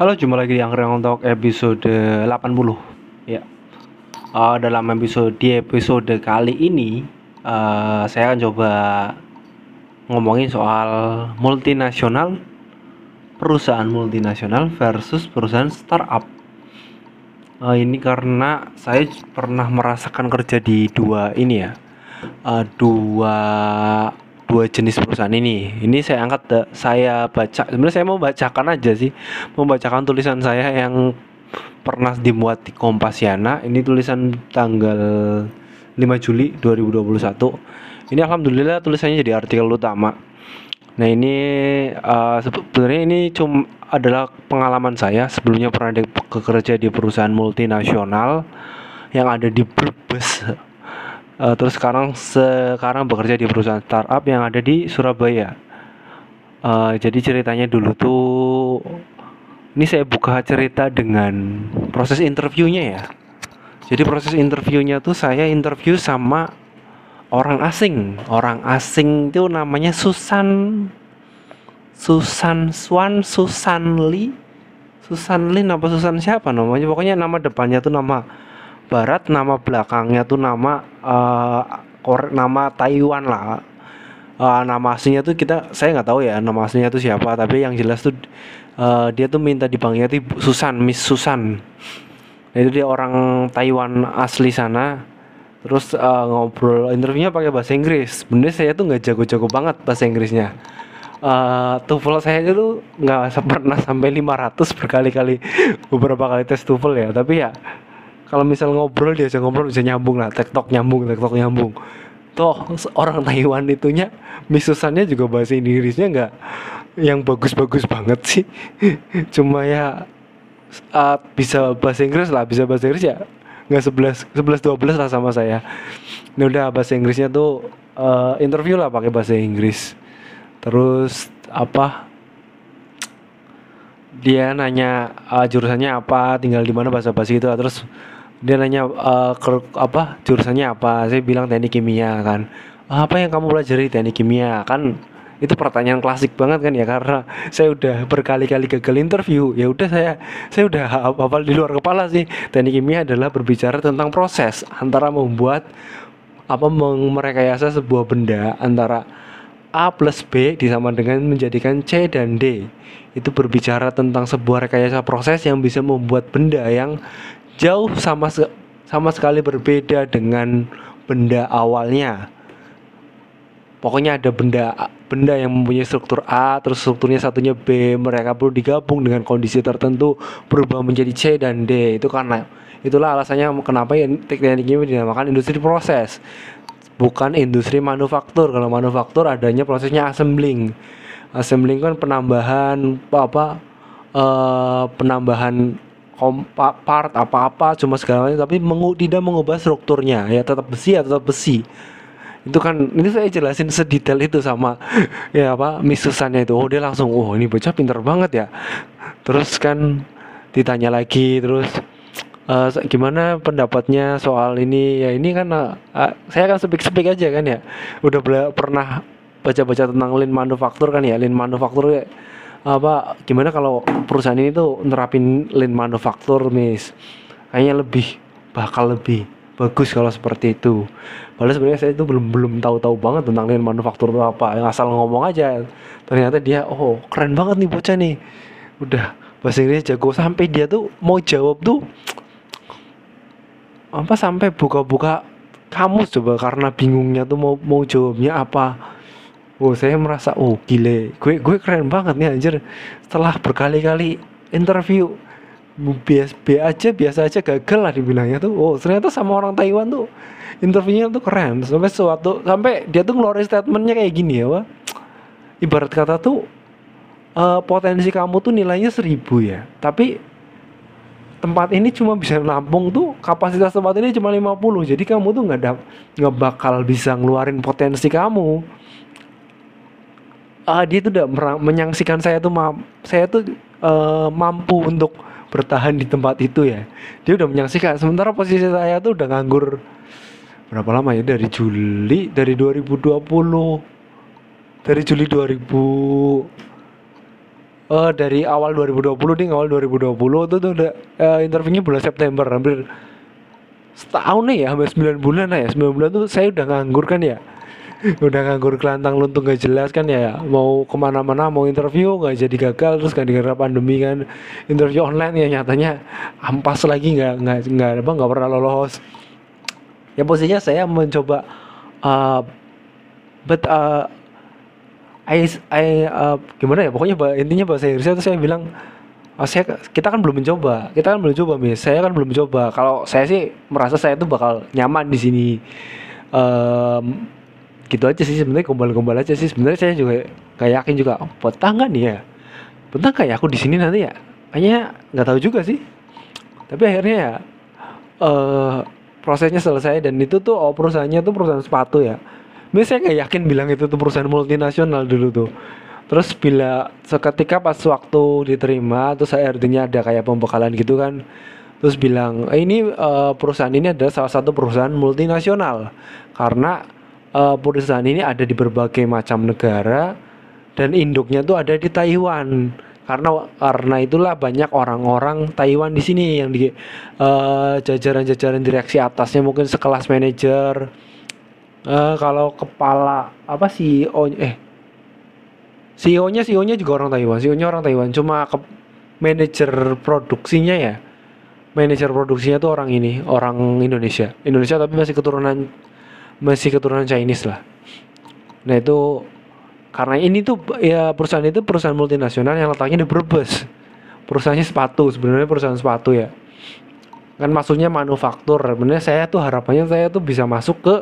Halo, jumpa lagi di Angkring untuk episode 80 Ya. Uh, Dalam episode di episode kali ini uh, Saya akan coba ngomongin soal multinasional Perusahaan multinasional versus perusahaan startup. Uh, Ini karena saya pernah merasakan kerja di dua ini ya. Uh, Dua dua jenis perusahaan ini. Ini saya angkat saya baca. Sebenarnya saya mau bacakan aja sih, membacakan tulisan saya yang pernah dimuat di Kompasiana. Ini tulisan tanggal 5 Juli 2021. Ini alhamdulillah tulisannya jadi artikel utama. Nah ini uh, sebenarnya ini cuma adalah pengalaman saya sebelumnya pernah bekerja di perusahaan multinasional yang ada di Brebes uh, terus sekarang sekarang bekerja di perusahaan startup yang ada di Surabaya. Uh, jadi ceritanya dulu tuh ini saya buka cerita dengan proses interviewnya ya. Jadi proses interviewnya tuh saya interview sama orang asing. Orang asing itu namanya Susan Susan Swan Susan Lee. Susan Lee apa Susan siapa namanya? Pokoknya nama depannya tuh nama barat nama belakangnya tuh nama uh, nama Taiwan lah. Uh, nama aslinya tuh kita saya nggak tahu ya nama aslinya tuh siapa tapi yang jelas tuh uh, dia tuh minta dipanggil tuh Susan Miss Susan. Itu dia orang Taiwan asli sana. Terus uh, ngobrol interviewnya pakai bahasa Inggris. Bener saya tuh nggak jago-jago banget bahasa Inggrisnya. Uh, TOEFL saya itu nggak pernah sampai 500 berkali-kali. Beberapa kali tes TOEFL ya tapi ya kalau misal ngobrol dia aja ngobrol bisa nyambung lah. Tektok nyambung tektok nyambung. Toh orang Taiwan itunya misusannya juga bahasa Inggrisnya nggak yang bagus-bagus banget sih. Cuma ya uh, bisa bahasa Inggris lah. Bisa bahasa Inggris ya nggak sebelas sebelas dua belas lah sama saya. Ini udah bahasa Inggrisnya tuh uh, interview lah pakai bahasa Inggris. Terus apa? Dia nanya uh, jurusannya apa tinggal di mana bahasa basi itu terus dia nanya uh, ke, apa jurusannya apa? Saya bilang teknik kimia kan. Apa yang kamu pelajari teknik kimia? Kan itu pertanyaan klasik banget kan ya karena saya udah berkali-kali gagal interview. Ya udah saya saya udah hafal di luar kepala sih. Teknik kimia adalah berbicara tentang proses antara membuat apa merekayasa sebuah benda antara A plus B disama dengan menjadikan C dan D. Itu berbicara tentang sebuah rekayasa proses yang bisa membuat benda yang jauh sama se sama sekali berbeda dengan benda awalnya. Pokoknya ada benda benda yang mempunyai struktur A, terus strukturnya satunya B, mereka perlu digabung dengan kondisi tertentu berubah menjadi C dan D. Itu karena itulah alasannya kenapa teknik ini dinamakan industri proses. Bukan industri manufaktur. Kalau manufaktur adanya prosesnya assembling. Assembling kan penambahan apa uh, penambahan kompak part apa-apa cuma segala macam tapi mengu tidak mengubah strukturnya. Ya tetap besi ya tetap besi. Itu kan ini saya jelasin sedetail itu sama ya apa misusannya itu. Oh dia langsung oh ini bocah pinter banget ya. Terus kan ditanya lagi terus uh, gimana pendapatnya soal ini? Ya ini kan uh, saya kan sepik-sepik aja kan ya. Udah pernah baca-baca tentang lean manufaktur kan ya. Lean manufaktur ya apa gimana kalau perusahaan ini tuh nerapin lean manufaktur mis kayaknya lebih bakal lebih bagus kalau seperti itu. Padahal sebenarnya saya itu belum belum tahu-tahu banget tentang lean manufaktur itu apa. Yang asal ngomong aja ternyata dia oh keren banget nih bocah nih. Udah bahasa Inggris jago. Sampai dia tuh mau jawab tuh apa sampai buka-buka kamus coba karena bingungnya tuh mau mau jawabnya apa oh saya merasa oh gile. Gue gue keren banget nih anjir. Setelah berkali-kali interview biasa aja biasa aja gagal lah dibilangnya tuh. Oh ternyata sama orang Taiwan tuh interviewnya tuh keren. Sampai suatu sampai dia tuh ngeluarin statementnya kayak gini ya wah ibarat kata tuh uh, potensi kamu tuh nilainya seribu ya. Tapi tempat ini cuma bisa nampung tuh kapasitas tempat ini cuma 50 jadi kamu tuh nggak nggak bakal bisa ngeluarin potensi kamu uh, dia tuh udah menyangsikan saya tuh saya tuh uh, mampu untuk bertahan di tempat itu ya. Dia udah menyaksikan. Sementara posisi saya tuh udah nganggur berapa lama ya? Dari Juli dari 2020 dari Juli 2000 uh, dari awal 2020 nih awal 2020 tuh tuh udah uh, interviewnya bulan September hampir setahun nih ya hampir 9 bulan lah ya. 9 bulan tuh saya udah nganggur kan ya udah nganggur kelantang luntung gak jelas kan ya mau ke mana-mana mau interview nggak jadi gagal terus kan gara pandemi kan. Interview online ya nyatanya ampas lagi nggak nggak nggak apa nggak pernah lolos. Ya posisinya saya mencoba uh, but uh, I, I uh, gimana ya pokoknya intinya bahasa Inggrisnya itu saya bilang oh, saya kita kan belum mencoba kita kan belum coba mis saya kan belum mencoba. Kalau saya sih merasa saya tuh bakal nyaman di sini. Um, gitu aja sih sebenarnya gombal-gombal aja sih. Sebenarnya saya juga kayak yakin juga oh, betah nggak nih ya? Betah kayak aku di sini nanti ya? Hanya nggak tahu juga sih. Tapi akhirnya ya uh, prosesnya selesai dan itu tuh oh, perusahaannya tuh perusahaan sepatu ya. Biasanya saya nggak yakin bilang itu tuh perusahaan multinasional dulu tuh. Terus bila seketika pas waktu diterima terus artinya ada kayak pembekalan gitu kan terus bilang eh, ini uh, perusahaan ini adalah salah satu perusahaan multinasional. Karena uh, perusahaan ini ada di berbagai macam negara dan induknya tuh ada di Taiwan. Karena karena itulah banyak orang-orang Taiwan di sini yang di uh, jajaran-jajaran direksi atasnya mungkin sekelas manajer. Uh, kalau kepala apa CEO eh CEO-nya CEO-nya juga orang Taiwan CEO-nya orang Taiwan. Cuma ke manajer produksinya ya manajer produksinya tuh orang ini orang Indonesia. Indonesia tapi masih keturunan masih keturunan Chinese lah. Nah itu karena ini tuh ya perusahaan itu perusahaan multinasional yang letaknya di Brebes. Perusahaannya sepatu sebenarnya perusahaan sepatu ya. Kan maksudnya manufaktur. Sebenarnya saya tuh harapannya saya tuh bisa masuk ke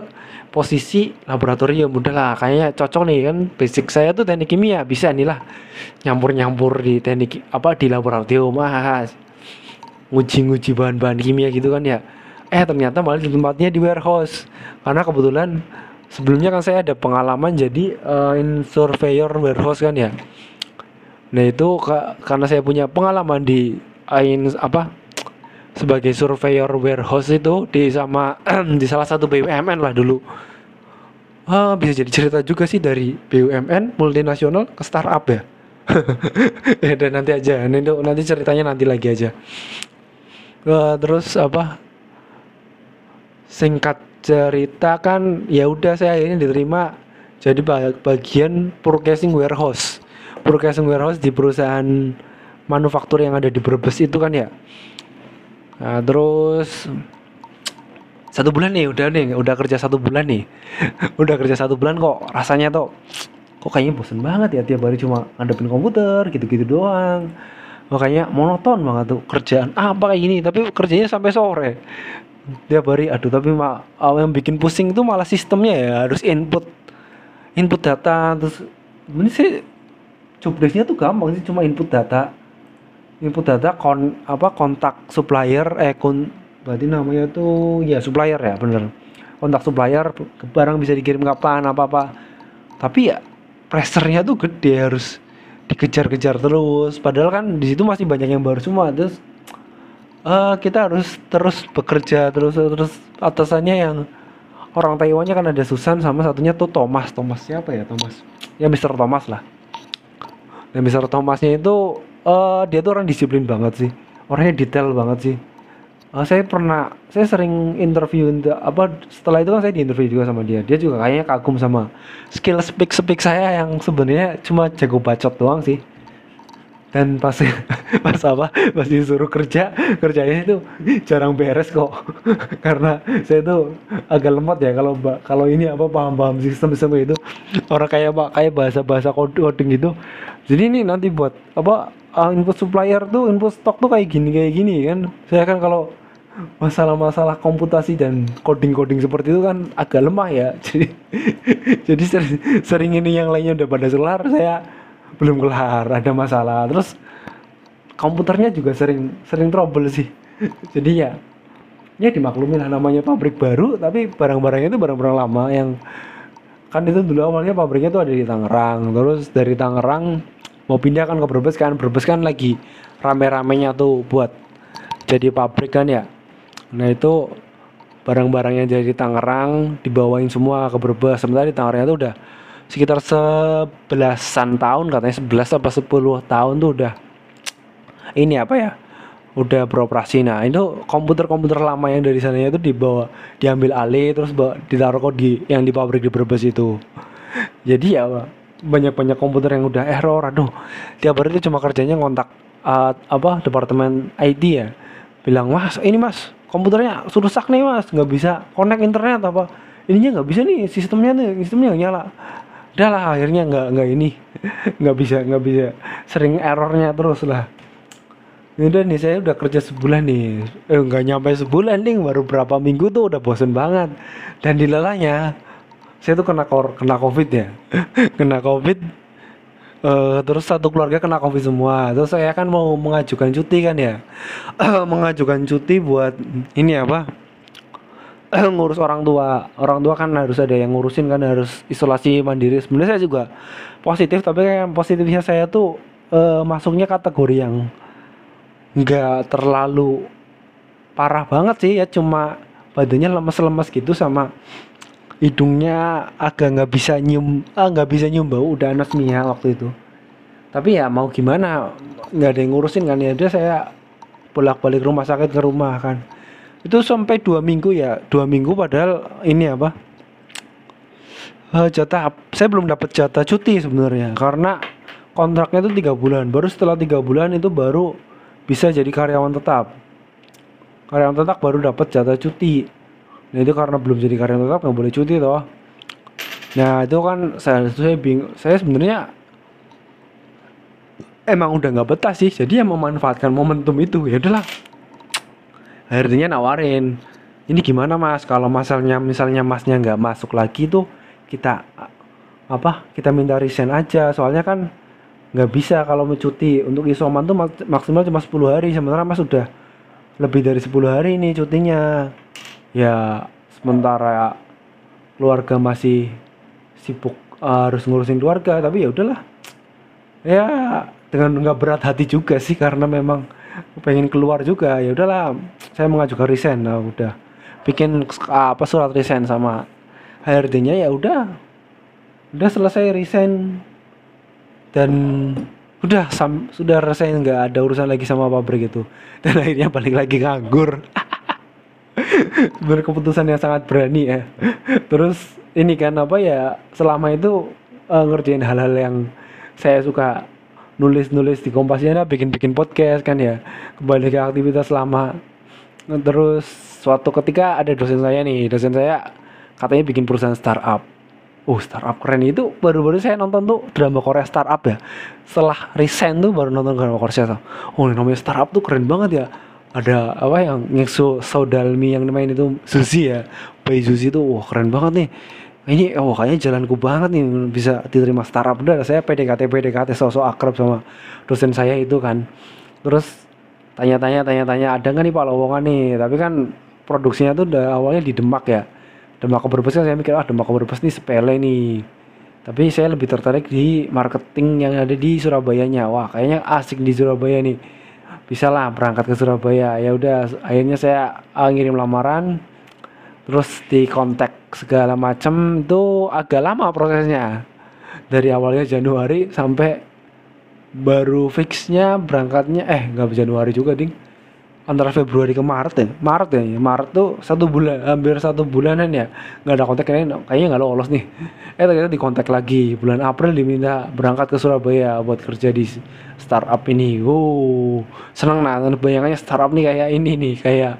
posisi laboratorium. Udah lah kayaknya cocok nih kan. Basic saya tuh teknik kimia bisa nih lah. Nyampur nyampur di teknik apa di laboratorium. Mas nguji-nguji bahan-bahan kimia gitu kan ya eh ternyata malah di tempatnya di warehouse. Karena kebetulan sebelumnya kan saya ada pengalaman jadi uh, in surveyor warehouse kan ya. Nah itu karena saya punya pengalaman di uh, in apa sebagai surveyor warehouse itu di sama di salah satu BUMN lah dulu. Uh, bisa jadi cerita juga sih dari BUMN multinasional ke startup ya. Ya dan nanti aja. Nanti nanti ceritanya nanti lagi aja. Uh, terus apa singkat cerita kan ya udah saya akhirnya diterima jadi bagian purchasing warehouse. Purchasing warehouse di perusahaan manufaktur yang ada di Brebes itu kan ya. Nah, terus satu bulan nih udah nih udah kerja satu bulan nih. Udah kerja satu bulan kok rasanya tuh kok kayaknya bosen banget ya tiap hari cuma ngadepin komputer gitu-gitu doang. Makanya monoton banget tuh kerjaan. Apa kayak gini? Tapi kerjanya sampai sore tiap hari aduh tapi mak yang bikin pusing itu malah sistemnya ya harus input input data terus ini sih jobdesknya tuh gampang sih cuma input data. Input data kon apa kontak supplier eh kon berarti namanya tuh ya supplier ya bener. Kontak supplier barang bisa dikirim kapan apa apa tapi ya pressernya tuh gede harus dikejar-kejar terus. Padahal kan di situ masih banyak yang baru semua terus uh, kita harus terus bekerja terus terus atasannya yang orang Taiwannya kan ada Susan sama satunya tuh Thomas. Thomas siapa ya? Thomas. Ya Mr. Thomas lah. Dan Mr. Thomasnya itu uh, dia tuh orang disiplin banget sih. Orangnya detail banget sih. Uh, saya pernah saya sering interview apa setelah itu kan saya diinterview juga sama dia. Dia juga kayaknya kagum sama skill speak speak saya yang sebenarnya cuma jago bacot doang sih dan pas pas apa? Pas disuruh kerja kerjanya itu jarang beres kok. Karena saya itu agak lemot ya kalau kalau ini apa paham-paham sistem sistem itu. Orang kayak pak kayak bahasa bahasa coding gitu. Jadi ini nanti buat apa uh, input supplier tuh input stok tuh kayak gini kayak gini kan. Saya kan kalau masalah-masalah komputasi dan coding-coding seperti itu kan agak lemah ya. Jadi jadi sering, sering ini yang lainnya udah pada selar saya belum kelar ada masalah. Terus komputernya juga sering sering trouble sih. Jadi ya ya dimaklumi lah namanya pabrik baru tapi barang-barangnya itu barang-barang lama yang kan itu dulu awalnya pabriknya tuh ada di Tangerang. Terus dari Tangerang mau pindah kan ke Brebes kan. Brebes kan lagi rame-ramenya tuh buat jadi pabrik kan ya. Nah itu barang-barangnya dari Tangerang dibawain semua ke Brebes. Sementara di Tangerang itu udah sekitar sebelasan tahun katanya sebelas apa sepuluh tahun tuh udah ini apa ya udah beroperasi. Nah itu komputer-komputer lama yang dari sana itu dibawa diambil alih terus bawa, ditaruh kok di yang di pabrik di Brebes itu. Jadi ya banyak-banyak komputer yang udah error. Aduh tiap hari itu cuma kerjanya ngontak uh, apa departemen IT ya. Bilang mas ini mas komputernya rusak nih mas. Nggak bisa connect internet apa. Ininya nggak bisa nih sistemnya nih sistemnya nyala udah lah akhirnya nggak nggak ini nggak bisa nggak bisa. Sering errornya terus lah. Udah nih saya udah kerja sebulan nih. Eh nggak nyampe sebulan nih baru berapa minggu tuh udah bosen banget. Dan dilalanya saya tuh kena kor kena covid ya. Kena covid uh, terus satu keluarga kena covid semua. Terus saya kan mau mengajukan cuti kan ya. Mengajukan cuti buat ini apa ngurus orang tua. Orang tua kan harus ada yang ngurusin kan harus isolasi mandiri. Sebenarnya saya juga positif tapi kayak positifnya saya tuh uh, masuknya kategori yang nggak terlalu parah banget sih ya. Cuma badannya lemes-lemes gitu sama hidungnya agak nggak bisa nyium ah nggak bisa nyium bau udah anosmia waktu itu. Tapi ya mau gimana nggak ada yang ngurusin kan. Ya udah saya bolak-balik rumah sakit ke rumah kan itu sampai dua minggu ya. Dua minggu padahal ini apa? Uh, jatah saya belum dapat jatah cuti sebenarnya. Karena kontraknya itu tiga bulan. Baru setelah tiga bulan itu baru bisa jadi karyawan tetap. Karyawan tetap baru dapat jatah cuti. Nah itu karena belum jadi karyawan tetap nggak boleh cuti toh. Nah itu kan saya saya bingung saya sebenarnya emang udah nggak betah sih. Jadi yang memanfaatkan momentum itu ya udahlah akhirnya nawarin ini gimana mas? Kalau masalahnya misalnya masnya nggak masuk lagi tuh kita apa kita minta resign aja. Soalnya kan nggak bisa kalau cuti. Untuk isoman tuh maksimal cuma 10 hari. Sementara mas sudah lebih dari 10 hari ini cutinya. Ya sementara keluarga masih sibuk uh, harus ngurusin keluarga. Tapi ya udahlah. Ya dengan nggak berat hati juga sih karena memang pengen keluar juga. Ya udahlah saya mengajukan resign. Nah udah. Bikin apa surat resign sama HRD-nya ya udah. Udah selesai resign. Dan udah sam, sudah rasanya nggak ada urusan lagi sama pabrik itu. Dan akhirnya balik lagi nganggur. Berkeputusan yang sangat berani ya. Terus ini kan apa ya selama itu uh, ngerjain hal-hal yang saya suka nulis-nulis di kompasnya bikin-bikin podcast kan ya. Kembali ke aktivitas lama. Terus suatu ketika ada dosen saya nih. Dosen saya katanya bikin perusahaan startup. Oh startup keren. Itu baru-baru saya nonton tuh drama Korea startup ya. Setelah resign tuh baru nonton drama Korea tuh. Oh ini namanya startup tuh keren banget ya. Ada apa yang Ngexo Saudalmi yang main itu Suzy ya. Bayi Suzy tuh wah keren banget nih ini oh kayaknya jalanku banget nih bisa diterima startup. Udah saya PDKT PDKT sosok akrab sama dosen saya itu kan. Terus tanya-tanya tanya-tanya ada nggak nih pak lowongan nih? Tapi kan produksinya tuh udah awalnya di Demak ya. Demak Brebes kan saya mikir ah Demak Brebes nih sepele nih. Tapi saya lebih tertarik di marketing yang ada di Surabayanya. Wah kayaknya asik di Surabaya nih. Bisa lah berangkat ke Surabaya. Ya udah akhirnya saya uh, ngirim lamaran terus di kontak segala macam itu agak lama prosesnya. Dari awalnya Januari sampai baru fixnya berangkatnya eh nggak Januari juga ding. Antara Februari ke Maret ya. Maret ya Maret tuh satu bulan hampir satu bulanan ya. Nggak ada kontak kayaknya kayaknya nggak lolos nih. Eh ternyata dikontak lagi. Bulan April diminta berangkat ke Surabaya buat kerja di startup ini. Wow senang nah bayangannya startup nih kayak ini nih. Kayak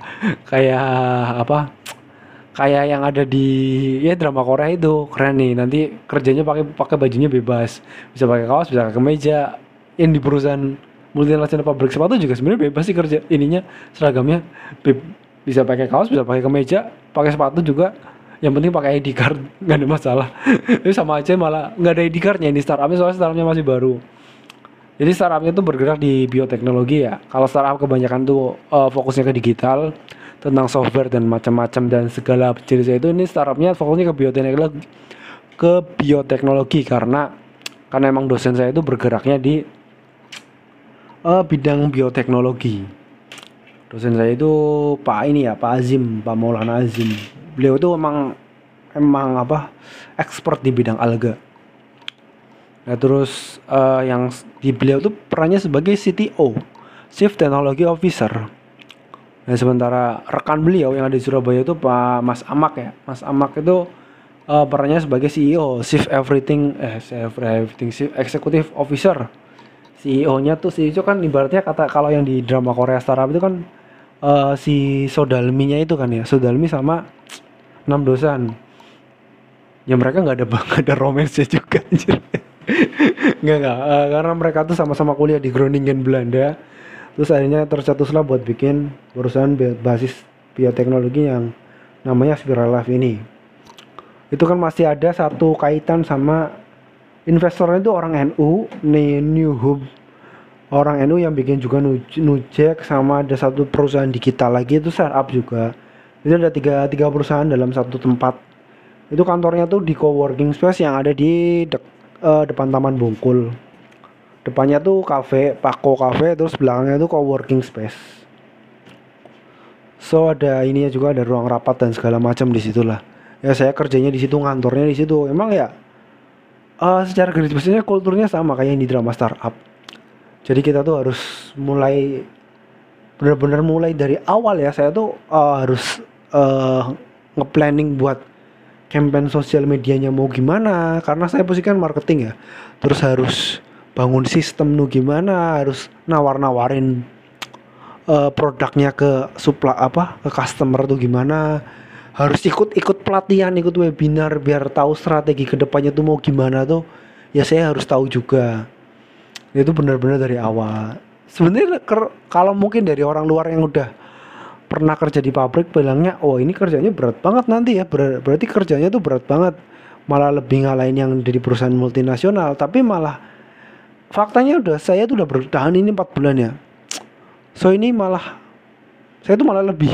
kayak apa kayak yang ada di ya drama Korea itu. Keren nih. Nanti kerjanya pakai pakai bajunya bebas. Bisa pakai kaos bisa pakai kemeja. Yang di perusahaan multinasional pabrik sepatu juga sebenarnya bebas sih kerja. Ininya seragamnya bisa pakai kaos bisa pakai kemeja pakai sepatu juga. Yang penting pakai ID card nggak ada masalah. Itu sama aja malah nggak ada ID cardnya ini startupnya soalnya startupnya masih baru. Jadi startupnya tuh bergerak di bioteknologi ya. Kalau startup kebanyakan tuh uh, fokusnya ke digital tentang software dan macam-macam dan segala jenis itu ini startupnya fokusnya ke bioteknologi ke bioteknologi karena karena emang dosen saya itu bergeraknya di uh, bidang bioteknologi. Dosen saya itu Pak ini ya, Pak Azim, Pak Maulana Azim. Beliau itu emang emang apa? expert di bidang alga. Nah terus uh, yang di beliau tuh perannya sebagai CTO, Chief Technology Officer. Nah sementara rekan beliau yang ada di Surabaya itu Pak Mas Amak ya, Mas Amak itu uh, perannya sebagai CEO, Chief Everything, eh Chief Everything, Chief Executive Officer. CEO-nya tuh CEO kan ibaratnya kata kalau yang di drama Korea startup itu kan uh, si Sodalminya itu kan ya, Sodalmi sama enam dosan. Ya mereka nggak ada nggak ada romance juga nggak nggak. Uh, karena mereka tuh sama-sama kuliah di Groningen Belanda terus akhirnya tercetuslah buat bikin perusahaan basis bioteknologi yang namanya Spiral Life ini. Itu kan masih ada satu kaitan sama investornya itu orang NU New Hub. Orang NU yang bikin juga Nujek sama ada satu perusahaan digital lagi itu startup juga. Itu ada tiga, tiga perusahaan dalam satu tempat. Itu kantornya tuh di coworking space yang ada di dek, uh, depan Taman Bungkul depannya tuh cafe Pako Cafe terus belakangnya tuh coworking space. So ada ininya juga ada ruang rapat dan segala macam di situlah ya saya kerjanya di situ ngantornya di situ. Emang ya uh, secara garis besarnya kulturnya sama kayak yang di drama startup. Jadi kita tuh harus mulai benar-benar mulai dari awal ya saya tuh uh, harus uh, nge-planning buat campaign sosial medianya mau gimana. Karena saya posisi kan marketing ya. Terus harus bangun sistem nu gimana harus nawar-nawarin uh, produknya ke supply apa ke customer tuh gimana harus ikut-ikut pelatihan, ikut webinar biar tahu strategi ke depannya tuh mau gimana tuh. Ya saya harus tahu juga. Itu benar-benar dari awal. Sebenarnya kalau mungkin dari orang luar yang udah pernah kerja di pabrik bilangnya, oh ini kerjanya berat banget nanti ya. Ber berarti kerjanya tuh berat banget. Malah lebih ngalahin yang dari perusahaan multinasional. Tapi malah faktanya udah saya tuh udah bertahan ini empat bulan ya. So ini malah saya tuh malah lebih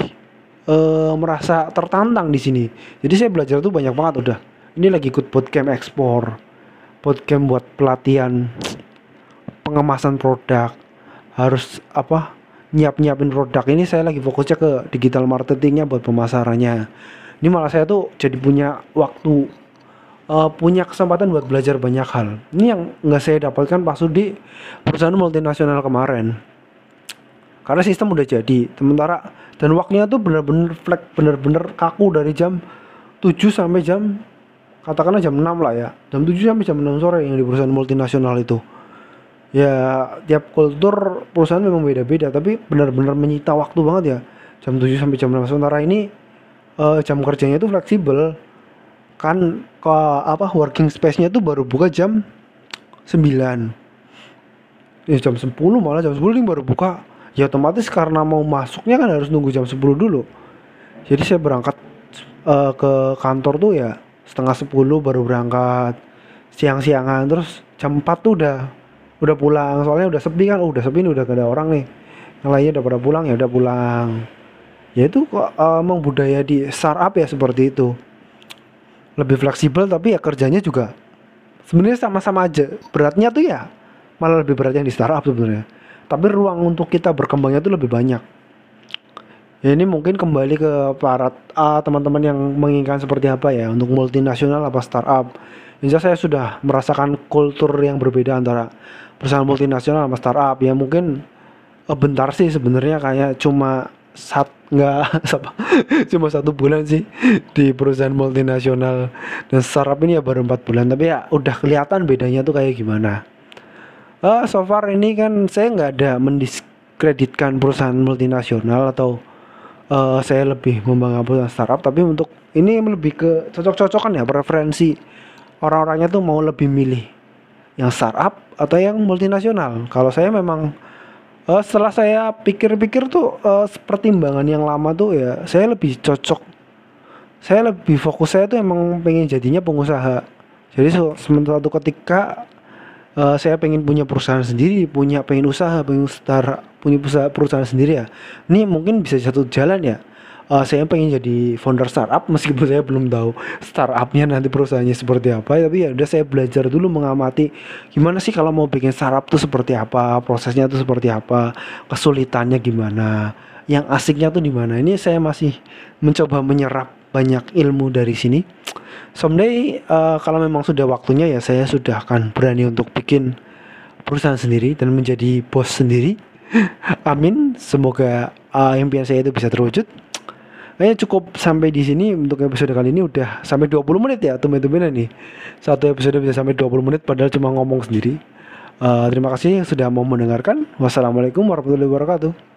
uh, merasa tertantang di sini. Jadi saya belajar tuh banyak banget udah. Ini lagi ikut bootcamp ekspor, bootcamp buat pelatihan pengemasan produk, harus apa nyiap-nyiapin produk ini saya lagi fokusnya ke digital marketingnya buat pemasarannya. Ini malah saya tuh jadi punya waktu uh, punya kesempatan buat belajar banyak hal. Ini yang nggak saya dapatkan pas di perusahaan multinasional kemarin. Karena sistem udah jadi, sementara dan waktunya tuh bener-bener flag bener-bener kaku dari jam 7 sampai jam katakanlah jam 6 lah ya. Jam 7 sampai jam 6 sore yang di perusahaan multinasional itu. Ya tiap kultur perusahaan memang beda-beda tapi benar-benar menyita waktu banget ya. Jam 7 sampai jam 6 sementara ini uh, jam kerjanya itu fleksibel kan ke apa working space-nya tuh baru buka jam 9 ya jam 10 malah jam 10 ini baru buka. Ya otomatis karena mau masuknya kan harus nunggu jam 10 dulu. Jadi saya berangkat uh, ke kantor tuh ya setengah 10 baru berangkat. Siang-siangan terus jam 4 tuh udah udah pulang. Soalnya udah sepi kan oh, udah sepi nih udah gak ada orang nih. Yang lainnya udah pada pulang ya udah pulang. Ya itu kok uh, emang budaya di startup ya seperti itu lebih fleksibel tapi ya kerjanya juga sebenarnya sama-sama aja. Beratnya tuh ya malah lebih berat yang di startup sebenarnya. Tapi ruang untuk kita berkembangnya itu lebih banyak. Ya ini mungkin kembali ke para uh, teman-teman yang menginginkan seperti apa ya untuk multinasional apa startup. Insya saya sudah merasakan kultur yang berbeda antara perusahaan multinasional sama startup. Ya mungkin uh, bentar sih sebenarnya kayak cuma sat nggak cuma satu bulan sih di perusahaan multinasional. Dan startup ini ya baru empat bulan tapi ya udah kelihatan bedanya tuh kayak gimana. Uh, so far ini kan saya nggak ada mendiskreditkan perusahaan multinasional atau uh, saya lebih membanggakan perusahaan startup tapi untuk ini lebih ke cocok-cocokan ya preferensi orang-orangnya tuh mau lebih milih yang startup atau yang multinasional. Kalau saya memang uh, setelah saya pikir-pikir tuh uh, pertimbangan yang lama tuh ya saya lebih cocok saya lebih fokus saya tuh emang pengen jadinya pengusaha jadi suatu ketika uh, saya pengen punya perusahaan sendiri, punya pengen usaha, pengen start, punya usaha perusahaan sendiri ya. Ini mungkin bisa satu jalan ya. Uh, saya pengen jadi founder startup meskipun saya belum tahu startupnya nanti perusahaannya seperti apa. Tapi ya udah saya belajar dulu mengamati gimana sih kalau mau bikin startup tuh seperti apa prosesnya tuh seperti apa kesulitannya gimana yang asiknya tuh di mana. Ini saya masih mencoba menyerap banyak ilmu dari sini. Someday uh, kalau memang sudah waktunya ya saya sudah akan berani untuk bikin perusahaan sendiri dan menjadi bos sendiri. Amin. Semoga uh, impian saya itu bisa terwujud kayaknya cukup sampai di sini untuk episode kali ini udah sampai 20 menit ya teman-teman nih. Satu episode bisa sampai 20 menit padahal cuma ngomong sendiri. Uh, terima kasih sudah mau mendengarkan. Wassalamualaikum warahmatullahi wabarakatuh